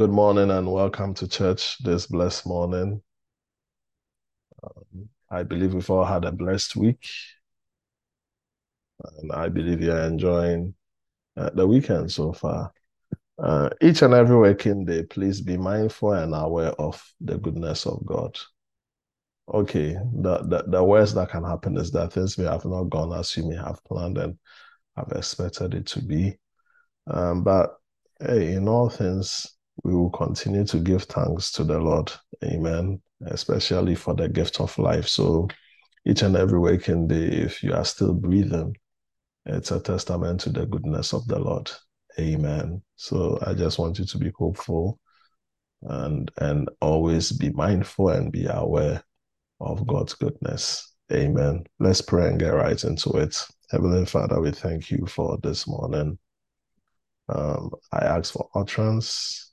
Good morning and welcome to church this blessed morning. Um, I believe we've all had a blessed week, and I believe you're enjoying uh, the weekend so far. Uh, each and every working day, please be mindful and aware of the goodness of God. Okay, the, the, the worst that can happen is that things may have not gone as you may have planned and have expected it to be. Um, but hey, in all things, we will continue to give thanks to the Lord. Amen. Especially for the gift of life. So each and every waking day, if you are still breathing, it's a testament to the goodness of the Lord. Amen. So I just want you to be hopeful and and always be mindful and be aware of God's goodness. Amen. Let's pray and get right into it. Heavenly Father, we thank you for this morning. Um, I ask for utterance.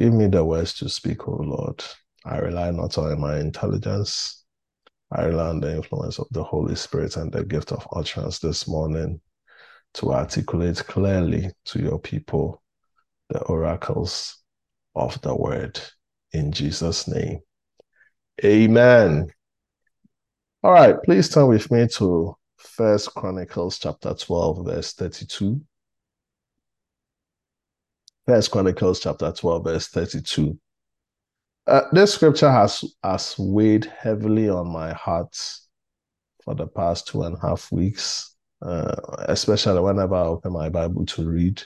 Give me the words to speak, O Lord. I rely not on my intelligence. I rely on the influence of the Holy Spirit and the gift of utterance this morning to articulate clearly to your people the oracles of the word in Jesus' name. Amen. All right, please turn with me to First Chronicles chapter 12, verse 32. First Chronicles chapter 12, verse 32. Uh, this scripture has, has weighed heavily on my heart for the past two and a half weeks, uh, especially whenever I open my Bible to read.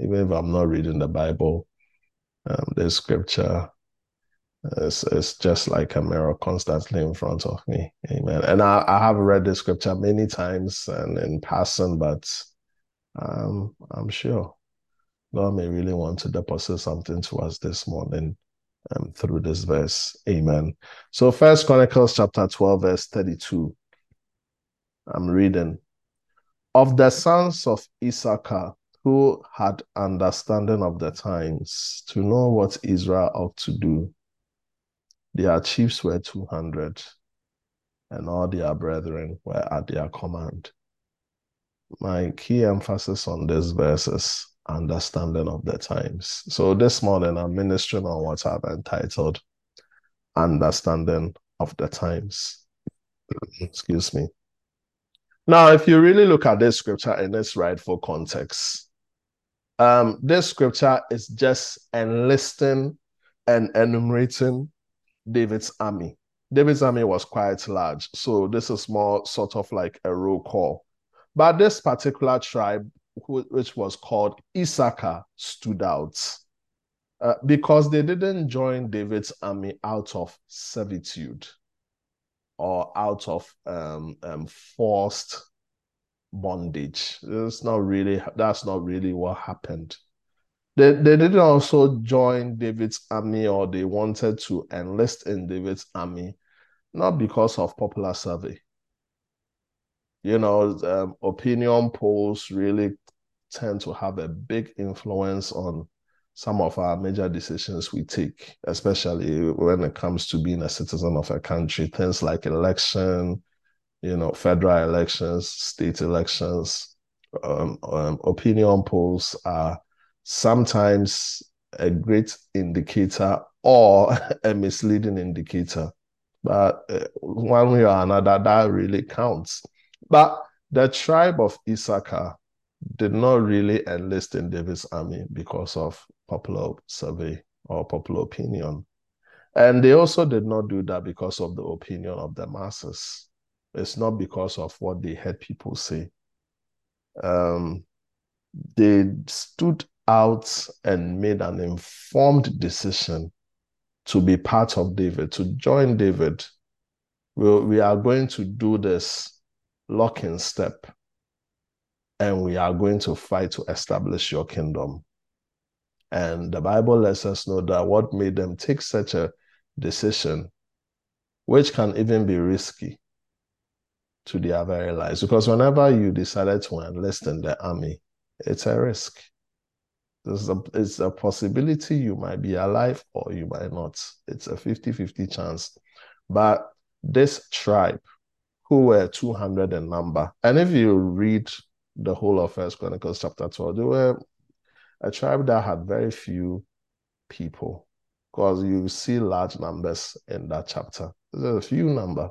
Even if I'm not reading the Bible, um, this scripture is, is just like a mirror constantly in front of me. Amen. And I, I have read this scripture many times and in passing, but um, I'm sure God may really want to deposit something to us this morning um, through this verse. Amen. So First Chronicles chapter 12, verse 32. I'm reading. Of the sons of Issachar who had understanding of the times to know what Israel ought to do, their chiefs were 200, and all their brethren were at their command. My key emphasis on this verse is understanding of the times. So this morning I'm ministering on what I've entitled Understanding of the Times. Excuse me. Now, if you really look at this scripture in its rightful context, um, this scripture is just enlisting and enumerating David's army. David's army was quite large, so this is more sort of like a roll call. But this particular tribe which was called Issachar, stood out uh, because they didn't join David's army out of servitude or out of um, um, forced bondage. It's not really that's not really what happened. They, they didn't also join David's army or they wanted to enlist in David's army, not because of popular survey. You know, um, opinion polls really tend to have a big influence on some of our major decisions we take, especially when it comes to being a citizen of a country. Things like election, you know, federal elections, state elections, um, um, opinion polls are sometimes a great indicator or a misleading indicator. But uh, one way or another, that really counts. But the tribe of Issachar did not really enlist in David's army because of popular survey or popular opinion. And they also did not do that because of the opinion of the masses. It's not because of what they heard people say. Um, they stood out and made an informed decision to be part of David, to join David. We, we are going to do this lock in step and we are going to fight to establish your kingdom. And the Bible lets us know that what made them take such a decision, which can even be risky to their very lives. Because whenever you decided to enlist in the army, it's a risk. There's a, it's a possibility you might be alive or you might not. It's a 50 50 chance. But this tribe, who were 200 in number, and if you read the whole of First Chronicles chapter 12. They were a tribe that had very few people because you see large numbers in that chapter. There's a few number,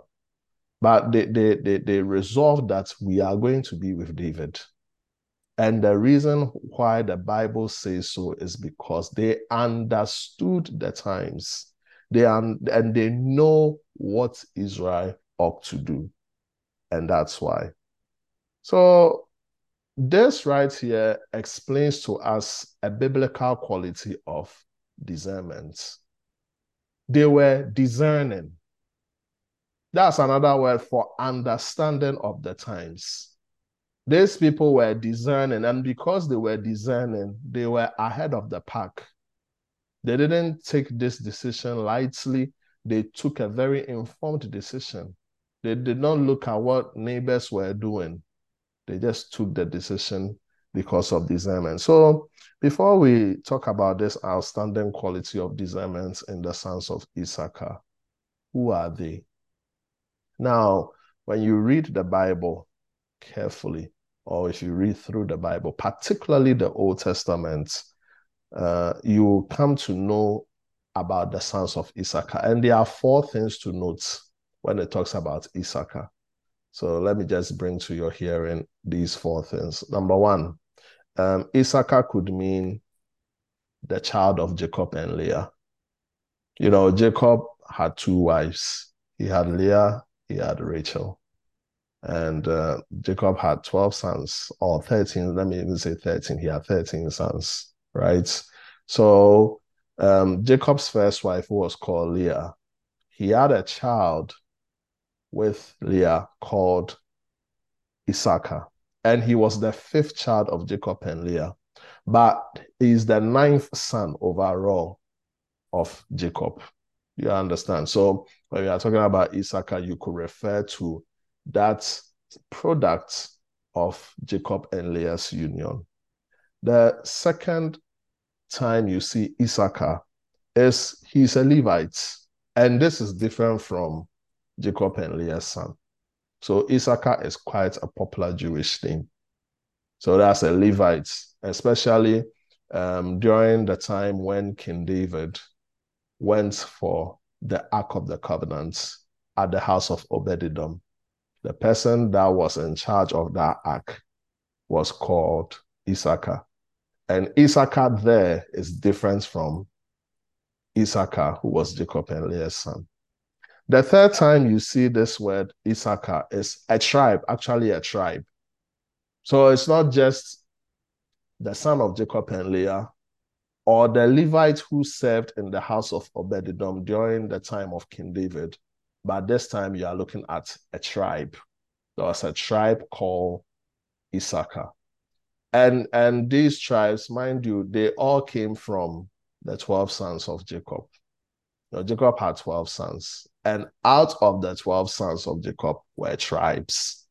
but they, they, they, they resolved that we are going to be with David. And the reason why the Bible says so is because they understood the times. They and they know what Israel ought to do. And that's why. So this right here explains to us a biblical quality of discernment. They were discerning. That's another word for understanding of the times. These people were discerning, and because they were discerning, they were ahead of the pack. They didn't take this decision lightly, they took a very informed decision. They did not look at what neighbors were doing, they just took the decision because of discernment. So, before we talk about this outstanding quality of discernment in the sons of Issachar, who are they? Now, when you read the Bible carefully, or if you read through the Bible, particularly the Old Testament, uh, you come to know about the sons of Issachar. And there are four things to note when it talks about Issachar. So let me just bring to your hearing these four things. Number one, um, Issachar could mean the child of Jacob and Leah. You know, Jacob had two wives. He had Leah, he had Rachel. And uh, Jacob had 12 sons, or 13, let me even say 13. He had 13 sons, right? So um, Jacob's first wife was called Leah. He had a child with Leah called Issachar. And he was the fifth child of Jacob and Leah. But he's the ninth son overall of Jacob. You understand? So when we are talking about Issachar, you could refer to that product of Jacob and Leah's union. The second time you see Issachar is he's a Levite, and this is different from Jacob and Leah's son. So Issachar is quite a popular Jewish name. So that's a Levite, especially um, during the time when King David went for the Ark of the Covenant at the house of Obededom the person that was in charge of that ark was called Issachar. And Issachar there is different from Issachar, who was Jacob and Leah's son. The third time you see this word Issachar is a tribe, actually a tribe. So it's not just the son of Jacob and Leah or the Levite who served in the house of Obededom during the time of King David. But this time you are looking at a tribe. There was a tribe called Issachar. And, and these tribes, mind you, they all came from the 12 sons of Jacob. Now, Jacob had 12 sons. And out of the 12 sons of Jacob were tribes.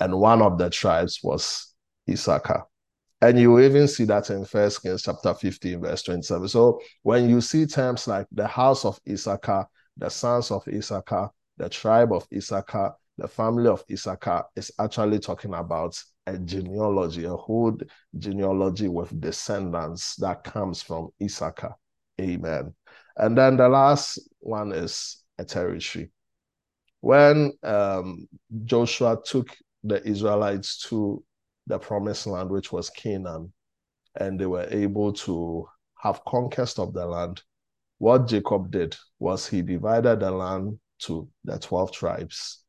And one of the tribes was Issachar. And you even see that in First Kings chapter 15, verse 27. So when you see terms like the house of Issachar, the sons of Issachar, the tribe of Issachar, the family of Issachar is actually talking about a genealogy, a whole genealogy with descendants that comes from Issachar. Amen. And then the last one is a territory. When um, Joshua took the Israelites to the promised land, which was Canaan, and they were able to have conquest of the land, what Jacob did was he divided the land to the 12 tribes.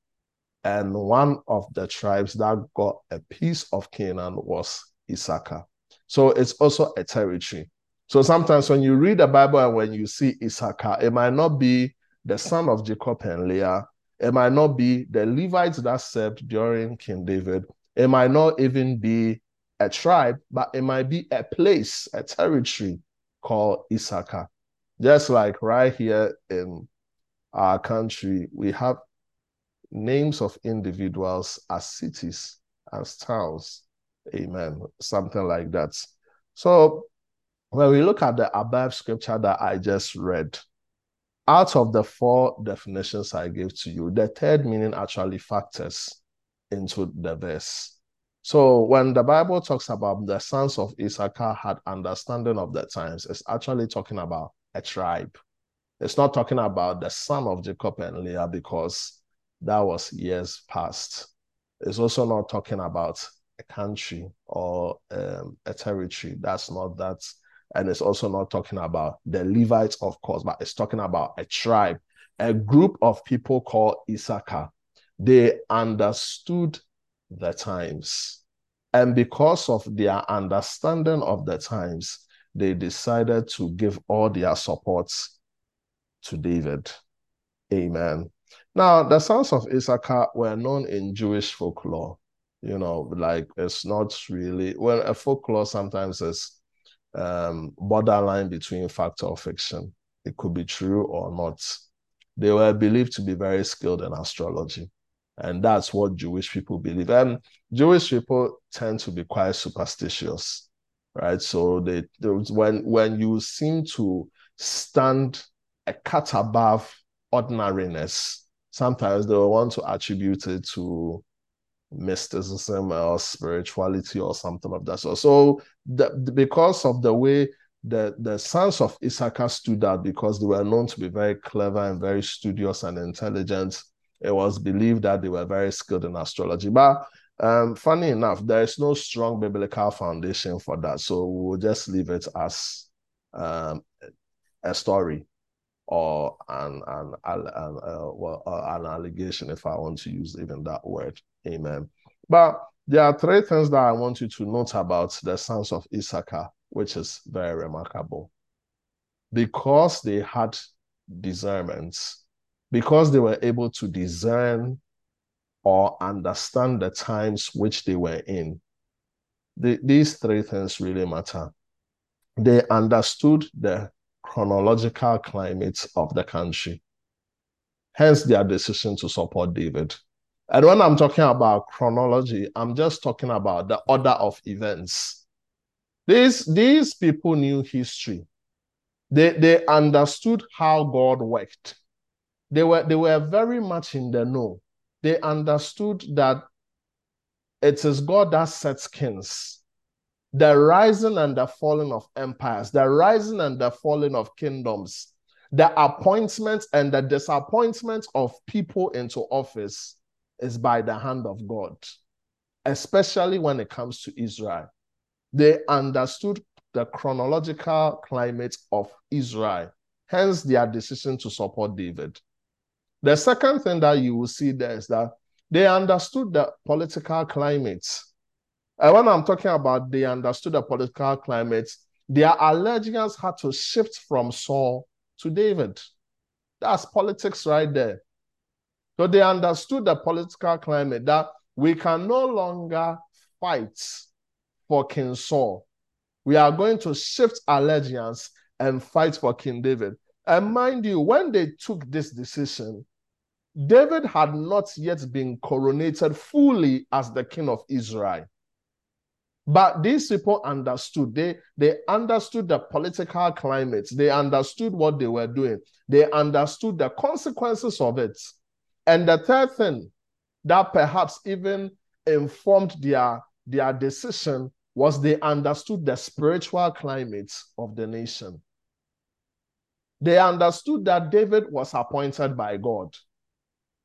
And one of the tribes that got a piece of Canaan was Issachar. So it's also a territory. So sometimes when you read the Bible and when you see Issachar, it might not be the son of Jacob and Leah. It might not be the Levites that served during King David. It might not even be a tribe, but it might be a place, a territory called Issachar. Just like right here in our country, we have names of individuals as cities, as towns. Amen. Something like that. So when we look at the above scripture that I just read, out of the four definitions I gave to you, the third meaning actually factors into the verse. So when the Bible talks about the sons of Issachar had understanding of the times, it's actually talking about a tribe. It's not talking about the son of Jacob and Leah because that was years past. It's also not talking about a country or um, a territory. That's not that. And it's also not talking about the Levites, of course, but it's talking about a tribe, a group of people called Issachar. They understood the times. And because of their understanding of the times, they decided to give all their support to David. Amen. Now, the sons of Issachar were known in Jewish folklore. You know, like it's not really, well, a folklore sometimes is um, borderline between fact or fiction. It could be true or not. They were believed to be very skilled in astrology. And that's what Jewish people believe. And Jewish people tend to be quite superstitious, right? So they, they when when you seem to stand a cut above ordinariness, sometimes they will want to attribute it to mysticism or spirituality or something of that sort. So the, because of the way the, the sons of Issachar stood out, because they were known to be very clever and very studious and intelligent, it was believed that they were very skilled in astrology. But um, funny enough, there is no strong biblical foundation for that. So we'll just leave it as um, a story or an an, an, uh, well, uh, an allegation, if I want to use even that word. Amen. But there are three things that I want you to note about the sons of Issachar, which is very remarkable. Because they had discernments, because they were able to discern or understand the times which they were in. The, these three things really matter. They understood the chronological climate of the country, hence their decision to support David. And when I'm talking about chronology, I'm just talking about the order of events. These, these people knew history. They, they understood how God worked. They were, they were very much in the know. They understood that it is God that sets kings. The rising and the falling of empires, the rising and the falling of kingdoms, the appointment and the disappointment of people into office is by the hand of God, especially when it comes to Israel. They understood the chronological climate of Israel, hence their decision to support David. The second thing that you will see there is that they understood the political climate. And when I'm talking about they understood the political climate, their allegiance had to shift from Saul to David. That's politics right there. So they understood the political climate that we can no longer fight for King Saul. We are going to shift allegiance and fight for King David. And mind you, when they took this decision, David had not yet been coronated fully as the king of Israel. But these people understood. They, they understood the political climate. They understood what they were doing. They understood the consequences of it. And the third thing that perhaps even informed their, their decision was they understood the spiritual climate of the nation. They understood that David was appointed by God.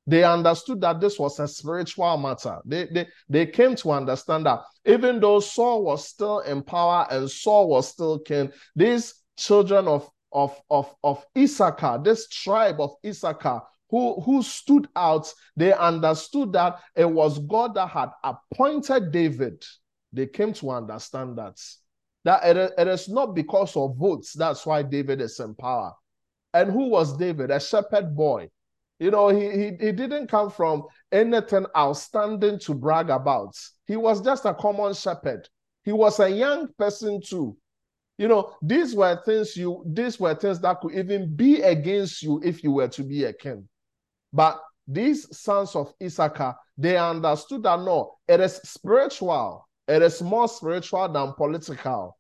They understood that this was a spiritual matter. They, they, they came to understand that even though Saul was still in power and Saul was still king, these children of, of, of, of Issachar, this tribe of Issachar, who, who stood out, they understood that it was God that had appointed David. They came to understand that. That it, it is not because of votes, that's why David is in power. And who was David? A shepherd boy you know, he, he, he didn't come from anything outstanding to brag about. He was just a common shepherd. He was a young person too. You know, these were things you these were things that could even be against you if you were to be a king. But these sons of Issachar, they understood that no, it is spiritual. It is more spiritual than political.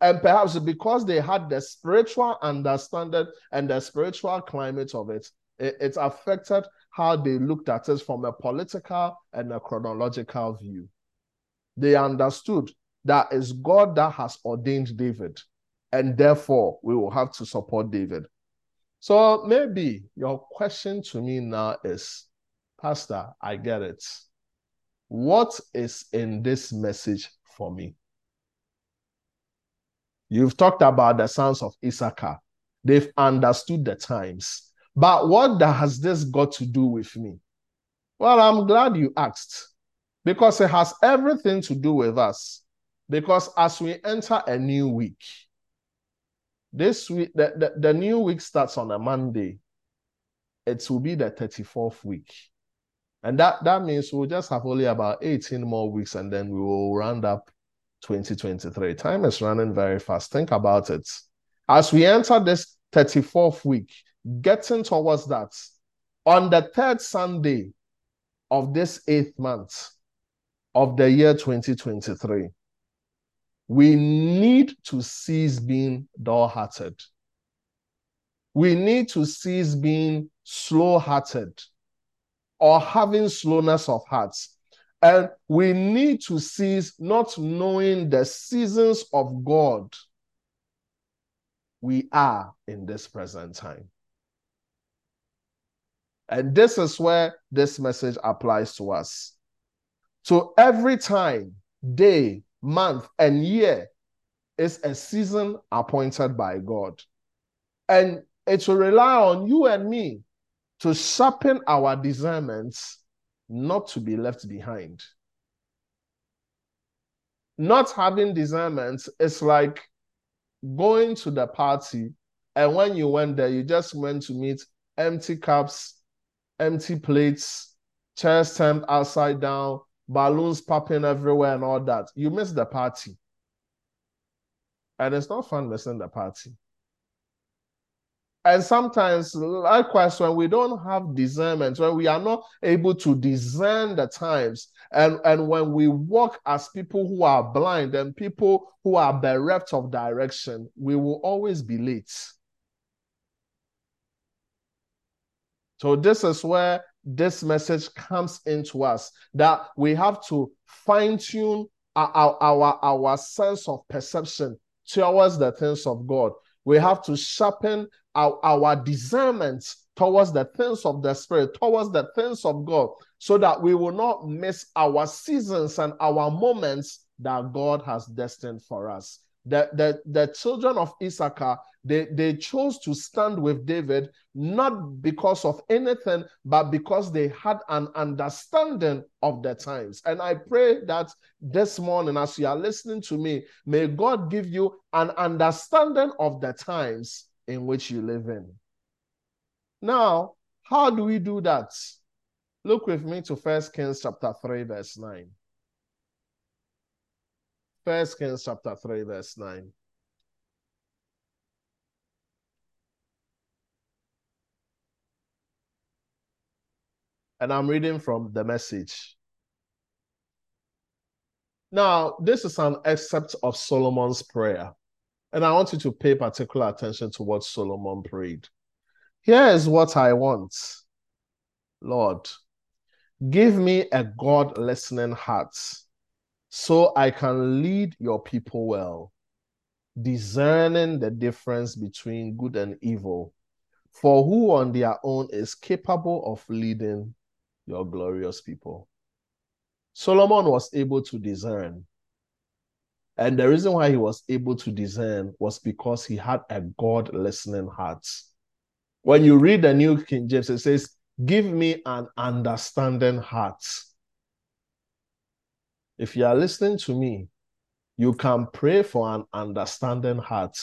And perhaps because they had the spiritual understanding and the spiritual climate of it, it, affected how they looked at it from a political and a chronological view. They understood that it's God that has ordained David, and therefore we will have to support David. So maybe your question to me now is, Pastor, I get it. What is in this message for me? You've talked about the sons of Issachar. They've understood the times. But what has this got to do with me? Well, I'm glad you asked because it has everything to do with us. Because as we enter a new week, this week, the, the, the new week starts on a Monday. It will be the 34th week. And that, that means we'll just have only about 18 more weeks and then we will round up 2023. Time is running very fast. Think about it. As we enter this 34th week, getting towards that, on the third Sunday of this eighth month of the year 2023, we need to cease being dull hearted. We need to cease being slow hearted or having slowness of hearts. And we need to cease not knowing the seasons of God we are in this present time. And this is where this message applies to us. So every time, day, month, and year is a season appointed by God. And it will rely on you and me to sharpen our discernments not to be left behind. Not having discernment is like going to the party, and when you went there, you just went to meet empty cups, empty plates, chairs turned upside down, balloons popping everywhere, and all that. You miss the party. And it's not fun missing the party. And sometimes, likewise, when we don't have discernment, when we are not able to discern the times, and, and when we walk as people who are blind and people who are bereft of direction, we will always be late. So, this is where this message comes into us that we have to fine tune our, our, our sense of perception towards the things of God. We have to sharpen our, our discernment towards the things of the Spirit, towards the things of God, so that we will not miss our seasons and our moments that God has destined for us. The, the, the children of Issachar, they, they chose to stand with David not because of anything, but because they had an understanding of the times. And I pray that this morning, as you are listening to me, may God give you an understanding of the times in which you live in. Now, how do we do that? Look with me to First Kings chapter 3, verse 9. First Kings chapter 3, verse 9. And I'm reading from the message. Now, this is an excerpt of Solomon's prayer. And I want you to pay particular attention to what Solomon prayed. Here is what I want Lord, give me a God listening heart so I can lead your people well, discerning the difference between good and evil. For who on their own is capable of leading your glorious people? Solomon was able to discern and the reason why he was able to discern was because he had a God listening heart. When you read the New King James, it says, Give me an understanding heart. If you are listening to me, you can pray for an understanding heart.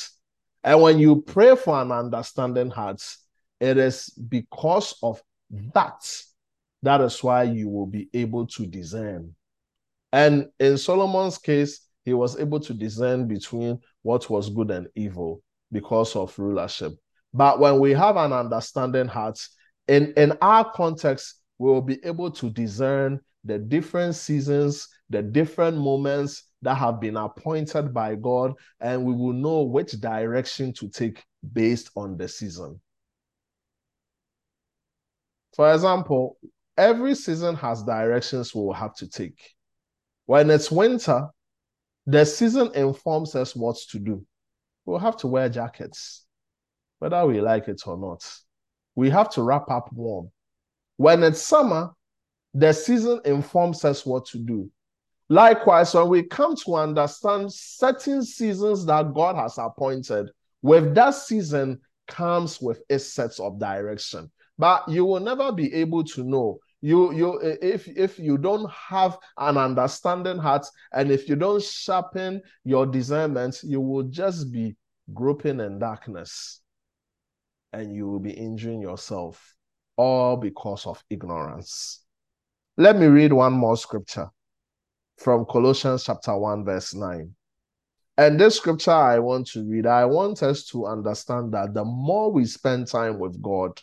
And when you pray for an understanding heart, it is because of that. That is why you will be able to discern. And in Solomon's case, he was able to discern between what was good and evil because of rulership. But when we have an understanding heart, in, in our context, we will be able to discern the different seasons, the different moments that have been appointed by God, and we will know which direction to take based on the season. For example, every season has directions we will have to take. When it's winter, the season informs us what to do. We'll have to wear jackets, whether we like it or not. We have to wrap up warm. When it's summer, the season informs us what to do. Likewise, when we come to understand certain seasons that God has appointed, with that season comes with its sets of direction. But you will never be able to know. You, you, if if you don't have an understanding heart, and if you don't sharpen your discernment, you will just be groping in darkness, and you will be injuring yourself, all because of ignorance. Let me read one more scripture from Colossians chapter 1, verse 9. And this scripture I want to read, I want us to understand that the more we spend time with God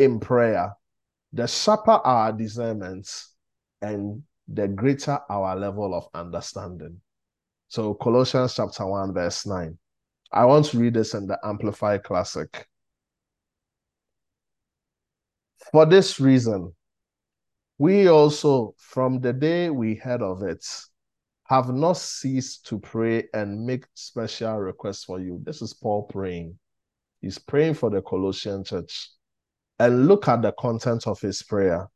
in prayer, the sharper our discernment and the greater our level of understanding. So, Colossians chapter 1, verse 9. I want to read this in the Amplified Classic. For this reason, we also, from the day we heard of it, have not ceased to pray and make special requests for you. This is Paul praying. He's praying for the Colossian church. And look at the content of his prayer.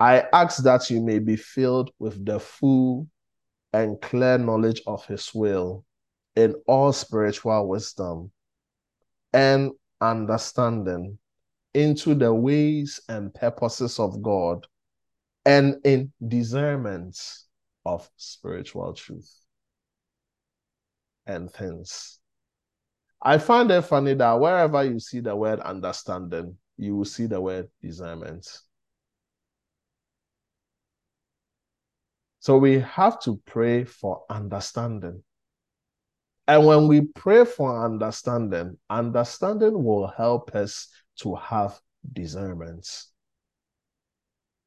I ask that you may be filled with the full and clear knowledge of his will in all spiritual wisdom and understanding into the ways and purposes of God and in discernment of spiritual truth and things. I find it funny that wherever you see the word understanding, you will see the word discernment. So we have to pray for understanding. And when we pray for understanding, understanding will help us to have discernment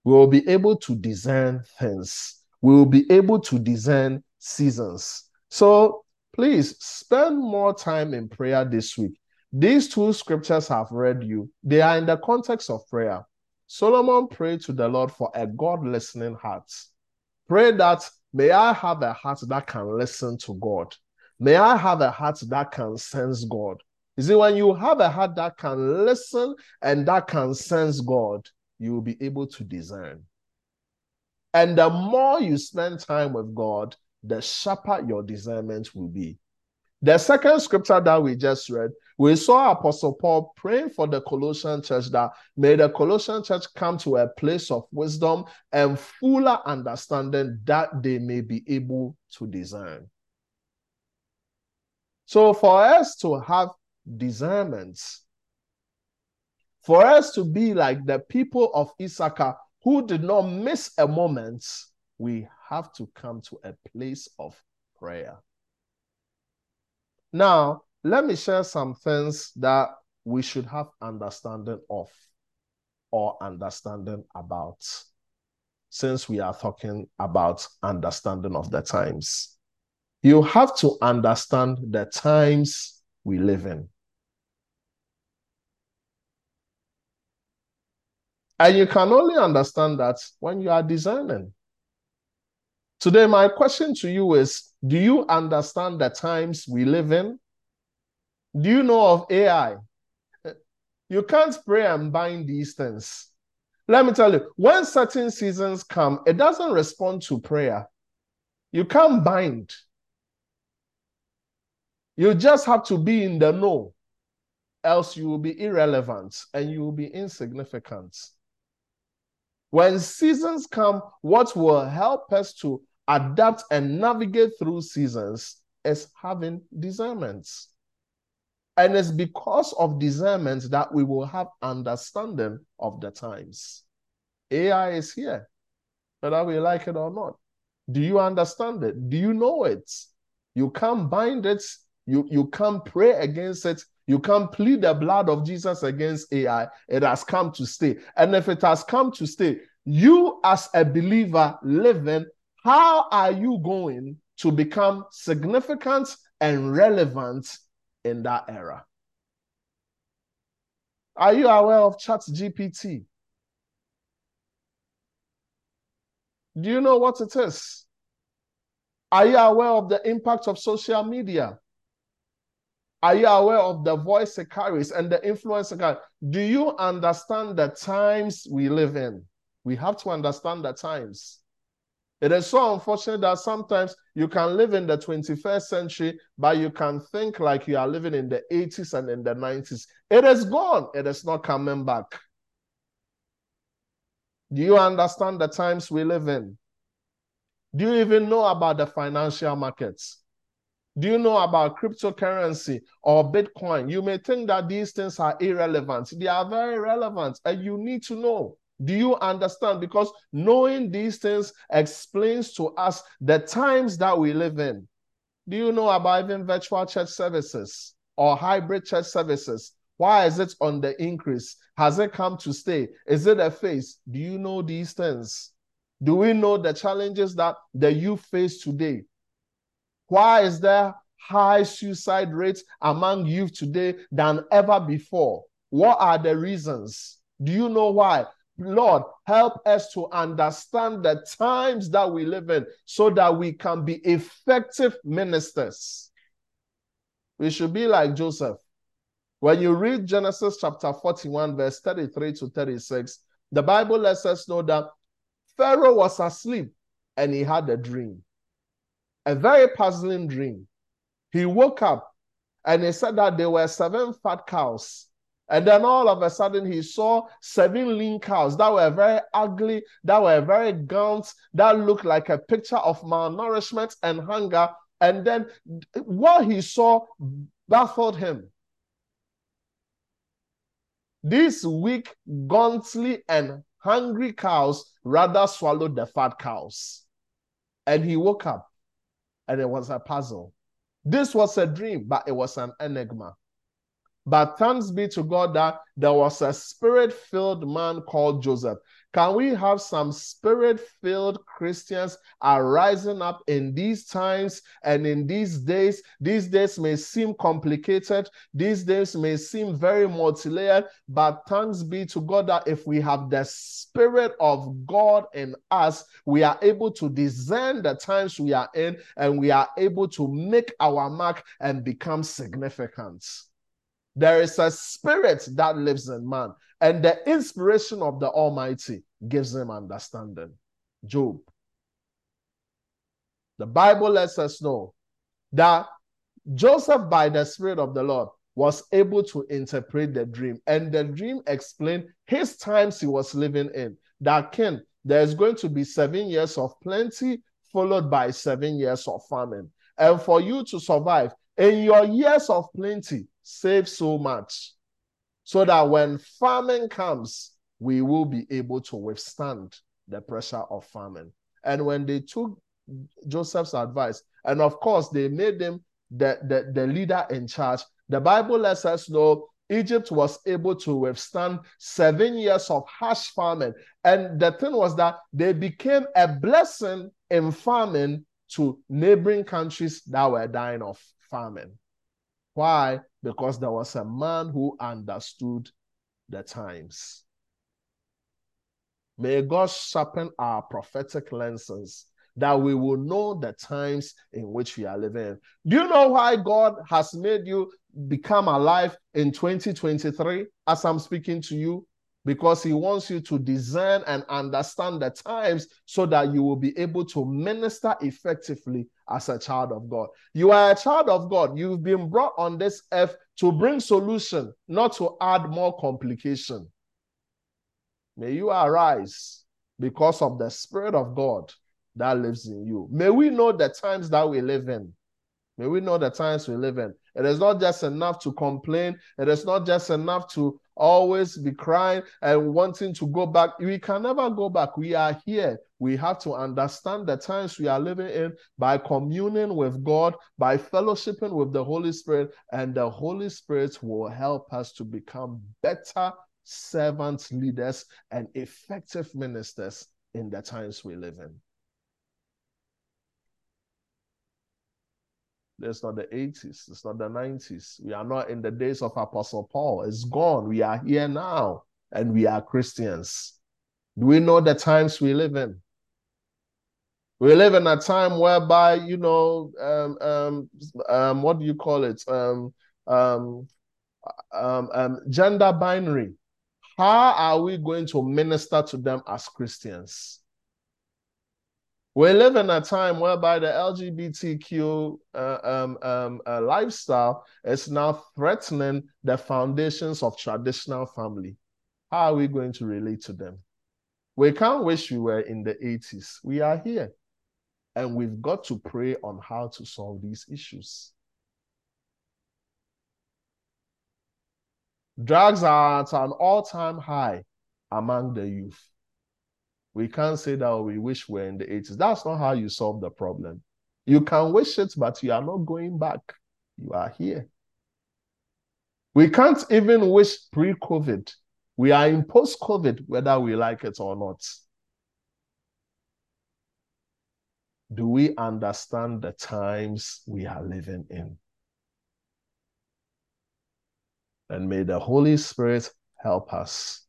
we will be able to discern things. We will be able to discern seasons. So please spend more time in prayer this week. These two scriptures I've read you, they are in the context of prayer. Solomon prayed to the Lord for a God listening heart. Pray that may I have a heart that can listen to God. May I have a heart that can sense God. You see, when you have a heart that can listen and that can sense God, you will be able to discern. And the more you spend time with God, the sharper your discernment will be. The second scripture that we just read, we saw Apostle Paul praying for the Colossian church that may the Colossian church come to a place of wisdom and fuller understanding that they may be able to discern. So, for us to have discernment, for us to be like the people of Issachar who did not miss a moment, we have to come to a place of prayer. Now, let me share some things that we should have understanding of or understanding about since we are talking about understanding of the times. You have to understand the times we live in. And you can only understand that when you are discerning. Today, my question to you is Do you understand the times we live in? Do you know of AI? You can't pray and bind these things. Let me tell you, when certain seasons come, it doesn't respond to prayer. You can't bind. You just have to be in the know, else you will be irrelevant and you will be insignificant. When seasons come, what will help us to adapt and navigate through seasons is having discernment. And it's because of discernment that we will have understanding of the times. AI is here, whether we like it or not. Do you understand it? Do you know it? You can't bind it. You, you can't pray against it. You can't plead the blood of Jesus against AI. It has come to stay. And if it has come to stay, you as a believer living, how are you going to become significant and relevant in that era? Are you aware of Chat GPT? Do you know what it is? Are you aware of the impact of social media? Are you aware of the voice it carries and the influence it carries? Do you understand the times we live in? We have to understand the times. It is so unfortunate that sometimes you can live in the 21st century, but you can think like you are living in the 80s and in the 90s. It is gone, it is not coming back. Do you understand the times we live in? Do you even know about the financial markets? Do you know about cryptocurrency or Bitcoin? You may think that these things are irrelevant. They are very relevant, and you need to know. Do you understand? Because knowing these things explains to us the times that we live in. Do you know about even virtual church services or hybrid church services? Why is it on the increase? Has it come to stay? Is it a phase? Do you know these things? Do we know the challenges that the youth face today? Why is there high suicide rates among youth today than ever before? What are the reasons? Do you know why? Lord, help us to understand the times that we live in so that we can be effective ministers. We should be like Joseph. When you read Genesis chapter 41, verse 33 to 36, the Bible lets us know that Pharaoh was asleep and he had a dream, a very puzzling dream. He woke up and he said that there were seven fat cows and then all of a sudden, he saw seven lean cows that were very ugly, that were very gaunt, that looked like a picture of malnourishment and hunger. And then what he saw baffled him. These weak, gauntly, and hungry cows rather swallowed the fat cows. And he woke up, and it was a puzzle. This was a dream, but it was an enigma. But thanks be to God that there was a spirit filled man called Joseph. Can we have some spirit filled Christians arising up in these times and in these days? These days may seem complicated, these days may seem very multi layered, but thanks be to God that if we have the spirit of God in us, we are able to discern the times we are in and we are able to make our mark and become significant. There is a spirit that lives in man, and the inspiration of the Almighty gives him understanding. Job. The Bible lets us know that Joseph, by the Spirit of the Lord, was able to interpret the dream, and the dream explained his times he was living in. That king, there's going to be seven years of plenty, followed by seven years of famine. And for you to survive in your years of plenty, save so much so that when famine comes, we will be able to withstand the pressure of famine. And when they took Joseph's advice, and of course, they made him the, the, the leader in charge, the Bible lets us know Egypt was able to withstand seven years of harsh famine. And the thing was that they became a blessing in famine to neighboring countries that were dying of famine. Why? Because there was a man who understood the times. May God sharpen our prophetic lenses that we will know the times in which we are living. Do you know why God has made you become alive in 2023 as I'm speaking to you? Because he wants you to discern and understand the times so that you will be able to minister effectively as a child of God. You are a child of God. You've been brought on this earth to bring solution, not to add more complication. May you arise because of the Spirit of God that lives in you. May we know the times that we live in. May we know the times we live in. It is not just enough to complain. It is not just enough to always be crying and wanting to go back. We can never go back. We are here. We have to understand the times we are living in by communing with God, by fellowshipping with the Holy Spirit, and the Holy Spirit will help us to become better servants, leaders, and effective ministers in the times we live in. It's not the 80s. It's not the 90s. We are not in the days of Apostle Paul. It's gone. We are here now and we are Christians. Do we know the times we live in? We live in a time whereby, you know, um, um, um, what do you call it? Um, um, um, um, gender binary. How are we going to minister to them as Christians? We live in a time whereby the LGBTQ uh, um, um, uh, lifestyle is now threatening the foundations of traditional family. How are we going to relate to them? We can't wish we were in the 80s. We are here. And we've got to pray on how to solve these issues. Drugs are at an all time high among the youth. We can't say that we wish we're in the 80s. That's not how you solve the problem. You can wish it, but you are not going back. You are here. We can't even wish pre COVID. We are in post COVID, whether we like it or not. Do we understand the times we are living in? And may the Holy Spirit help us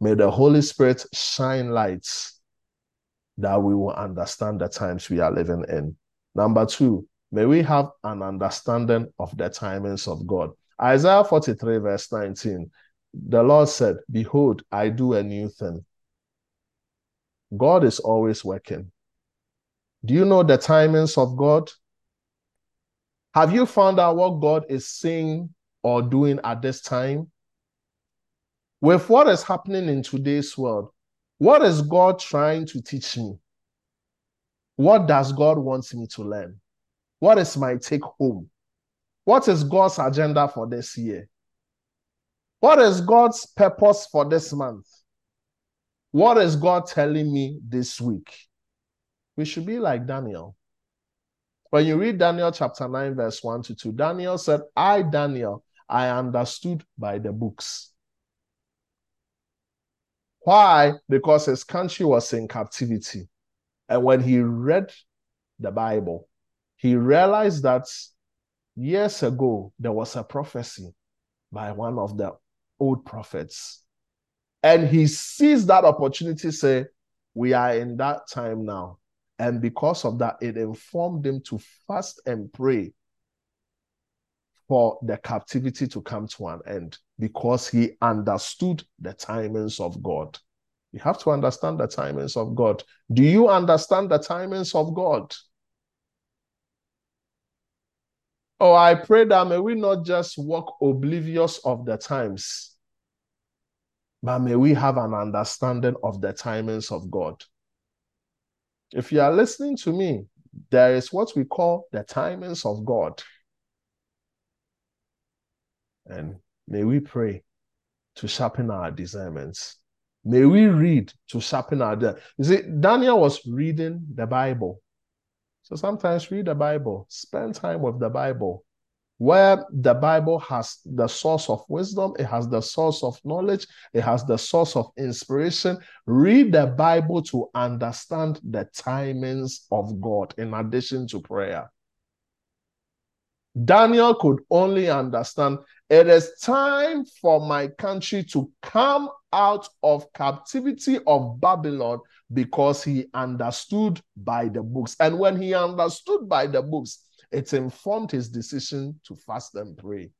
May the Holy Spirit shine lights that we will understand the times we are living in. Number two, may we have an understanding of the timings of God. Isaiah 43, verse 19, the Lord said, Behold, I do a new thing. God is always working. Do you know the timings of God? Have you found out what God is saying or doing at this time? With what is happening in today's world, what is God trying to teach me? What does God want me to learn? What is my take home? What is God's agenda for this year? What is God's purpose for this month? What is God telling me this week? We should be like Daniel. When you read Daniel chapter 9, verse 1 to 2, Daniel said, I, Daniel, I understood by the books. Why? Because his country was in captivity. And when he read the Bible, he realized that years ago there was a prophecy by one of the old prophets. And he sees that opportunity, say, We are in that time now. And because of that, it informed him to fast and pray for the captivity to come to an end because he understood the timings of God. You have to understand the timings of God. Do you understand the timings of God? Oh, I pray that may we not just walk oblivious of the times, but may we have an understanding of the timings of God. If you are listening to me, there is what we call the timings of God. And may we pray to sharpen our discernments. May we read to sharpen our. You see, Daniel was reading the Bible. So sometimes read the Bible, spend time with the Bible. Where the Bible has the source of wisdom, it has the source of knowledge, it has the source of inspiration. Read the Bible to understand the timings of God in addition to prayer. Daniel could only understand it is time for my country to come out of captivity of Babylon because he understood by the books. And when he understood by the books, it informed his decision to fast and pray,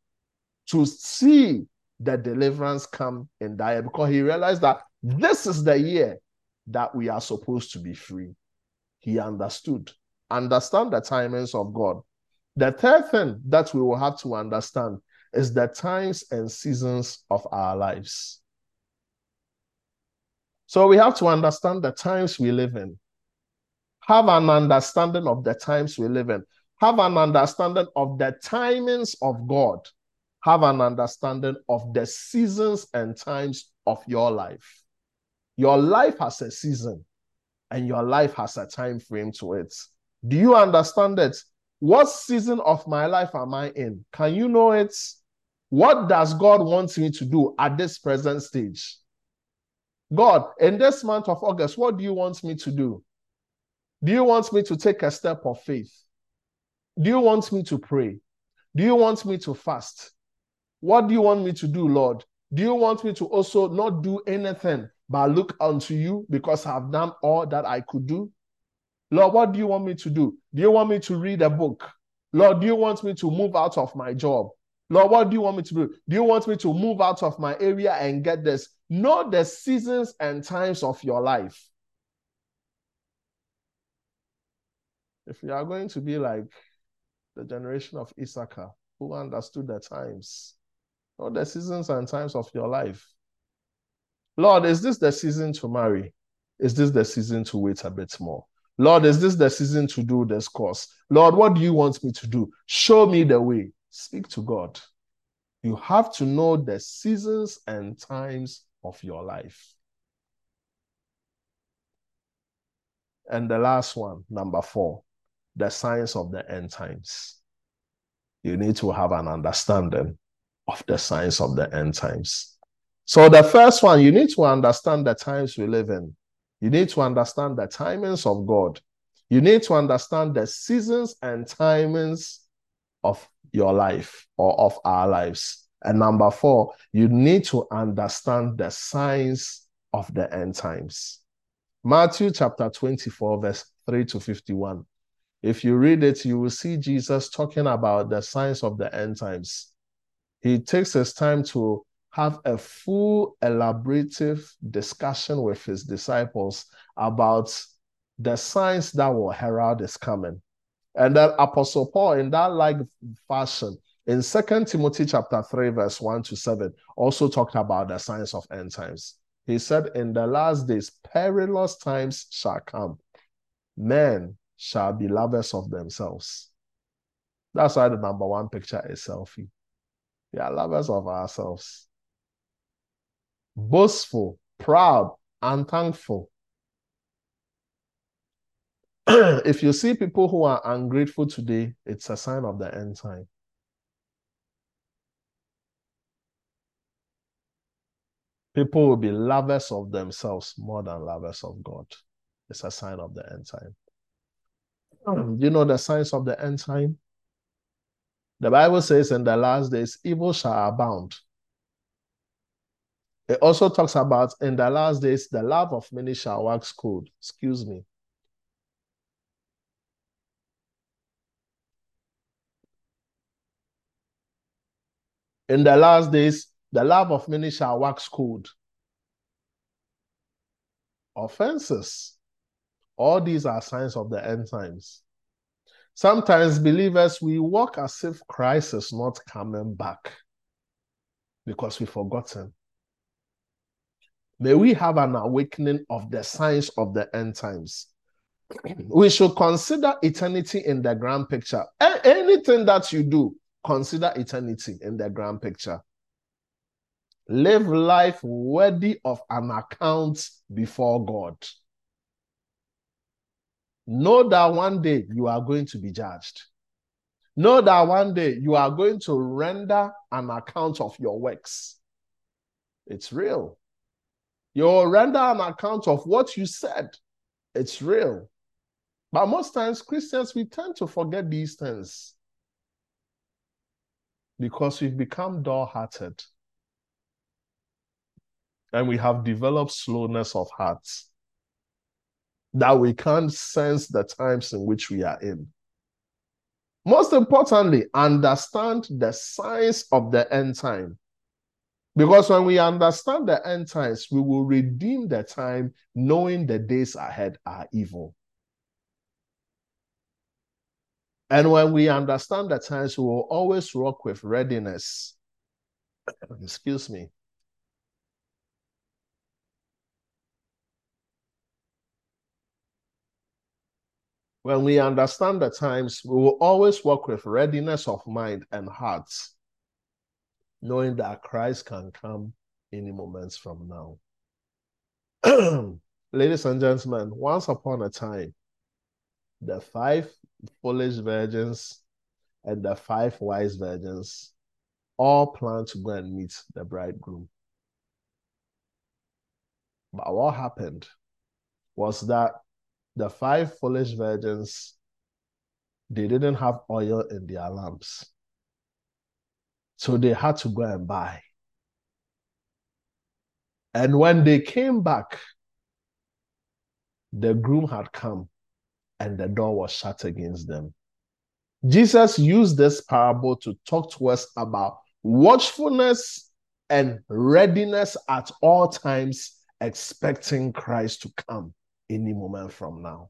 to see the deliverance come in that because he realized that this is the year that we are supposed to be free. He understood. Understand the timings of God. The third thing that we will have to understand is the times and seasons of our lives. So we have to understand the times we live in, have an understanding of the times we live in, have an understanding of the timings of God, have an understanding of the seasons and times of your life. Your life has a season and your life has a time frame to it. Do you understand it? What season of my life am I in? Can you know it? What does God want me to do at this present stage? God, in this month of August, what do you want me to do? Do you want me to take a step of faith? Do you want me to pray? Do you want me to fast? What do you want me to do, Lord? Do you want me to also not do anything but look unto you because I've done all that I could do? Lord, what do you want me to do? Do you want me to read a book? Lord, do you want me to move out of my job? Lord, what do you want me to do? Do you want me to move out of my area and get this? Know the seasons and times of your life. If you are going to be like the generation of Issachar, who understood the times, know the seasons and times of your life. Lord, is this the season to marry? Is this the season to wait a bit more? Lord, is this the season to do this course? Lord, what do you want me to do? Show me the way. Speak to God. You have to know the seasons and times of your life. And the last one, number four, the science of the end times. You need to have an understanding of the science of the end times. So, the first one, you need to understand the times we live in. You need to understand the timings of God. You need to understand the seasons and timings of your life or of our lives. And number four, you need to understand the signs of the end times. Matthew chapter 24, verse 3 to 51. If you read it, you will see Jesus talking about the signs of the end times. He takes his time to have a full elaborative discussion with his disciples about the signs that will herald his coming. And that Apostle Paul, in that like fashion, in Second Timothy chapter 3, verse 1 to 7, also talked about the signs of end times. He said, In the last days, perilous times shall come. Men shall be lovers of themselves. That's why the number one picture is selfie. We are lovers of ourselves boastful, proud, unthankful. if you see people who are ungrateful today, it's a sign of the end time. People will be lovers of themselves more than lovers of God. It's a sign of the end time. Hmm, do you know the signs of the end time? The Bible says in the last days, evil shall abound. It also talks about in the last days, the love of many shall wax cold. Excuse me. In the last days, the love of many shall wax cold. Offenses. All these are signs of the end times. Sometimes believers, we walk as if Christ is not coming back because we've forgotten. May we have an awakening of the signs of the end times. We should consider eternity in the grand picture. A- anything that you do, consider eternity in the grand picture. Live life worthy of an account before God. Know that one day you are going to be judged. Know that one day you are going to render an account of your works. It's real. You'll render an account of what you said. It's real. But most times, Christians, we tend to forget these things because we've become dull hearted and we have developed slowness of hearts that we can't sense the times in which we are in. Most importantly, understand the signs of the end time. Because when we understand the end times, we will redeem the time knowing the days ahead are evil. And when we understand the times, we will always work with readiness. Excuse me. When we understand the times, we will always work with readiness of mind and hearts knowing that Christ can come any moments from now. Ladies and gentlemen, once upon a time, the five foolish virgins and the five wise virgins all planned to go and meet the bridegroom. But what happened was that the five foolish virgins they didn't have oil in their lamps. So they had to go and buy. And when they came back, the groom had come and the door was shut against them. Jesus used this parable to talk to us about watchfulness and readiness at all times, expecting Christ to come any moment from now.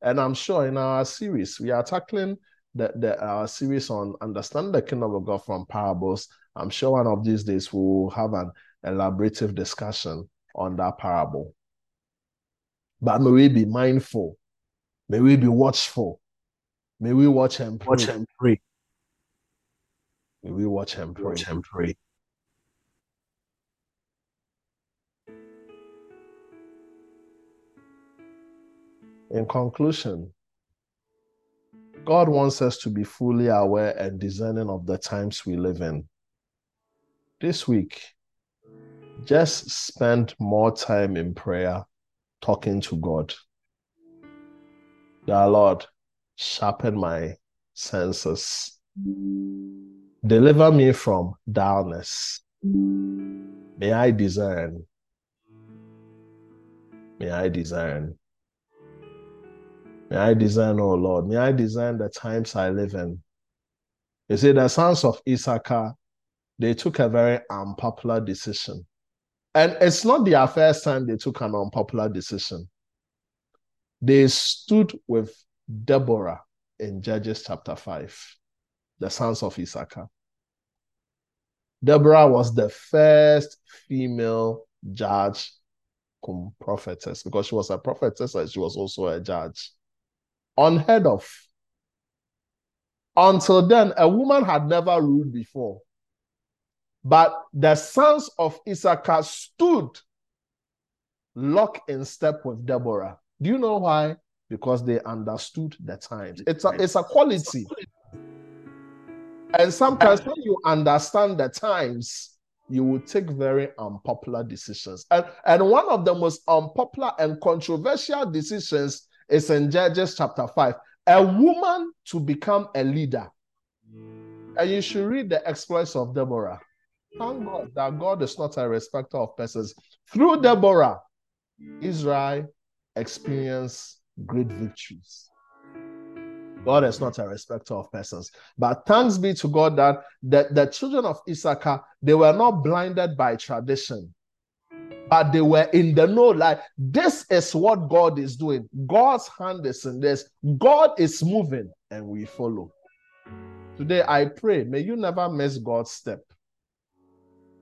And I'm sure in our series, we are tackling the, the our series on understanding the kingdom of God from parables. I'm sure one of these days we will have an elaborative discussion on that parable. But may we be mindful, may we be watchful, may we watch and pray. Watch and pray. May we watch and pray. Watch and pray. In conclusion, God wants us to be fully aware and discerning of the times we live in. This week, just spend more time in prayer talking to God. Dear Lord, sharpen my senses. Deliver me from dullness. May I discern. May I discern. May I discern, oh Lord. May I discern the times I live in. You see, the sons of Issachar, they took a very unpopular decision. And it's not their first time they took an unpopular decision. They stood with Deborah in Judges chapter 5, the sons of Issachar. Deborah was the first female judge prophetess because she was a prophetess and she was also a judge unheard of. Until then, a woman had never ruled before. But the sons of Issachar stood lock in step with Deborah. Do you know why? Because they understood the times. It's a, it's a quality. And sometimes when you understand the times, you will take very unpopular decisions. And, and one of the most unpopular and controversial decisions it's in Judges chapter 5. A woman to become a leader. And you should read the exploits of Deborah. Thank God that God is not a respecter of persons. Through Deborah, Israel experienced great victories. God is not a respecter of persons. But thanks be to God that the, the children of Issachar, they were not blinded by tradition but they were in the know like this is what God is doing. God's hand is in this. God is moving and we follow. Today I pray, may you never miss God's step.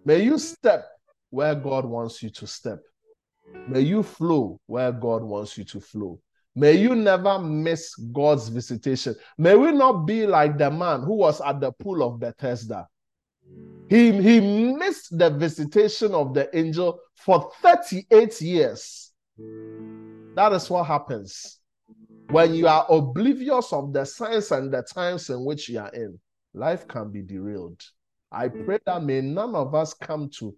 May you step where God wants you to step. May you flow where God wants you to flow. May you never miss God's visitation. May we not be like the man who was at the pool of Bethesda. He, he missed the visitation of the angel for 38 years. That is what happens when you are oblivious of the signs and the times in which you are in. Life can be derailed. I pray that may none of us come to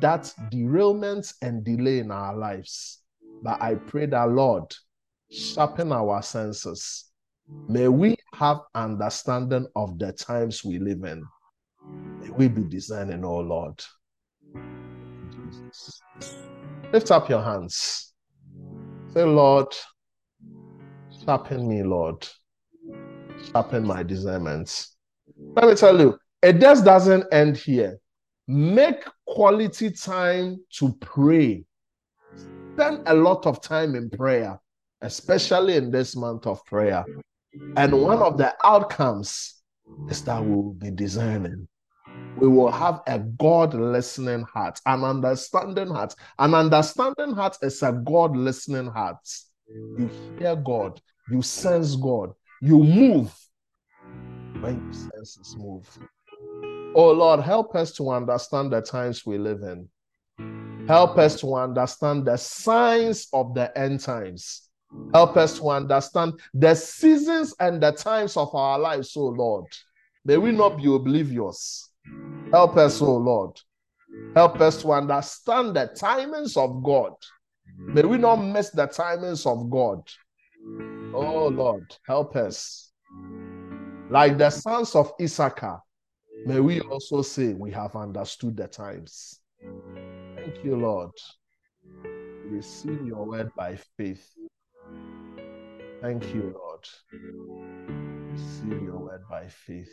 that derailment and delay in our lives. But I pray that, Lord, sharpen our senses. May we have understanding of the times we live in. We be discerning, oh Lord. Jesus. Lift up your hands. Say, Lord, sharpen me, Lord. Sharpen my discernments. Let me tell you, it just doesn't end here. Make quality time to pray. Spend a lot of time in prayer, especially in this month of prayer. And one of the outcomes is that we will be discerning we will have a God listening heart, an understanding heart. An understanding heart is a God listening heart. You hear God, you sense God, you move when your senses move. Oh Lord, help us to understand the times we live in. Help us to understand the signs of the end times. Help us to understand the seasons and the times of our lives, oh Lord. May we not be oblivious. Help us, oh Lord. Help us to understand the timings of God. May we not miss the timings of God. Oh Lord, help us. Like the sons of Issachar, may we also say we have understood the times. Thank you, Lord. Receive your word by faith. Thank you, Lord. Receive your word by faith.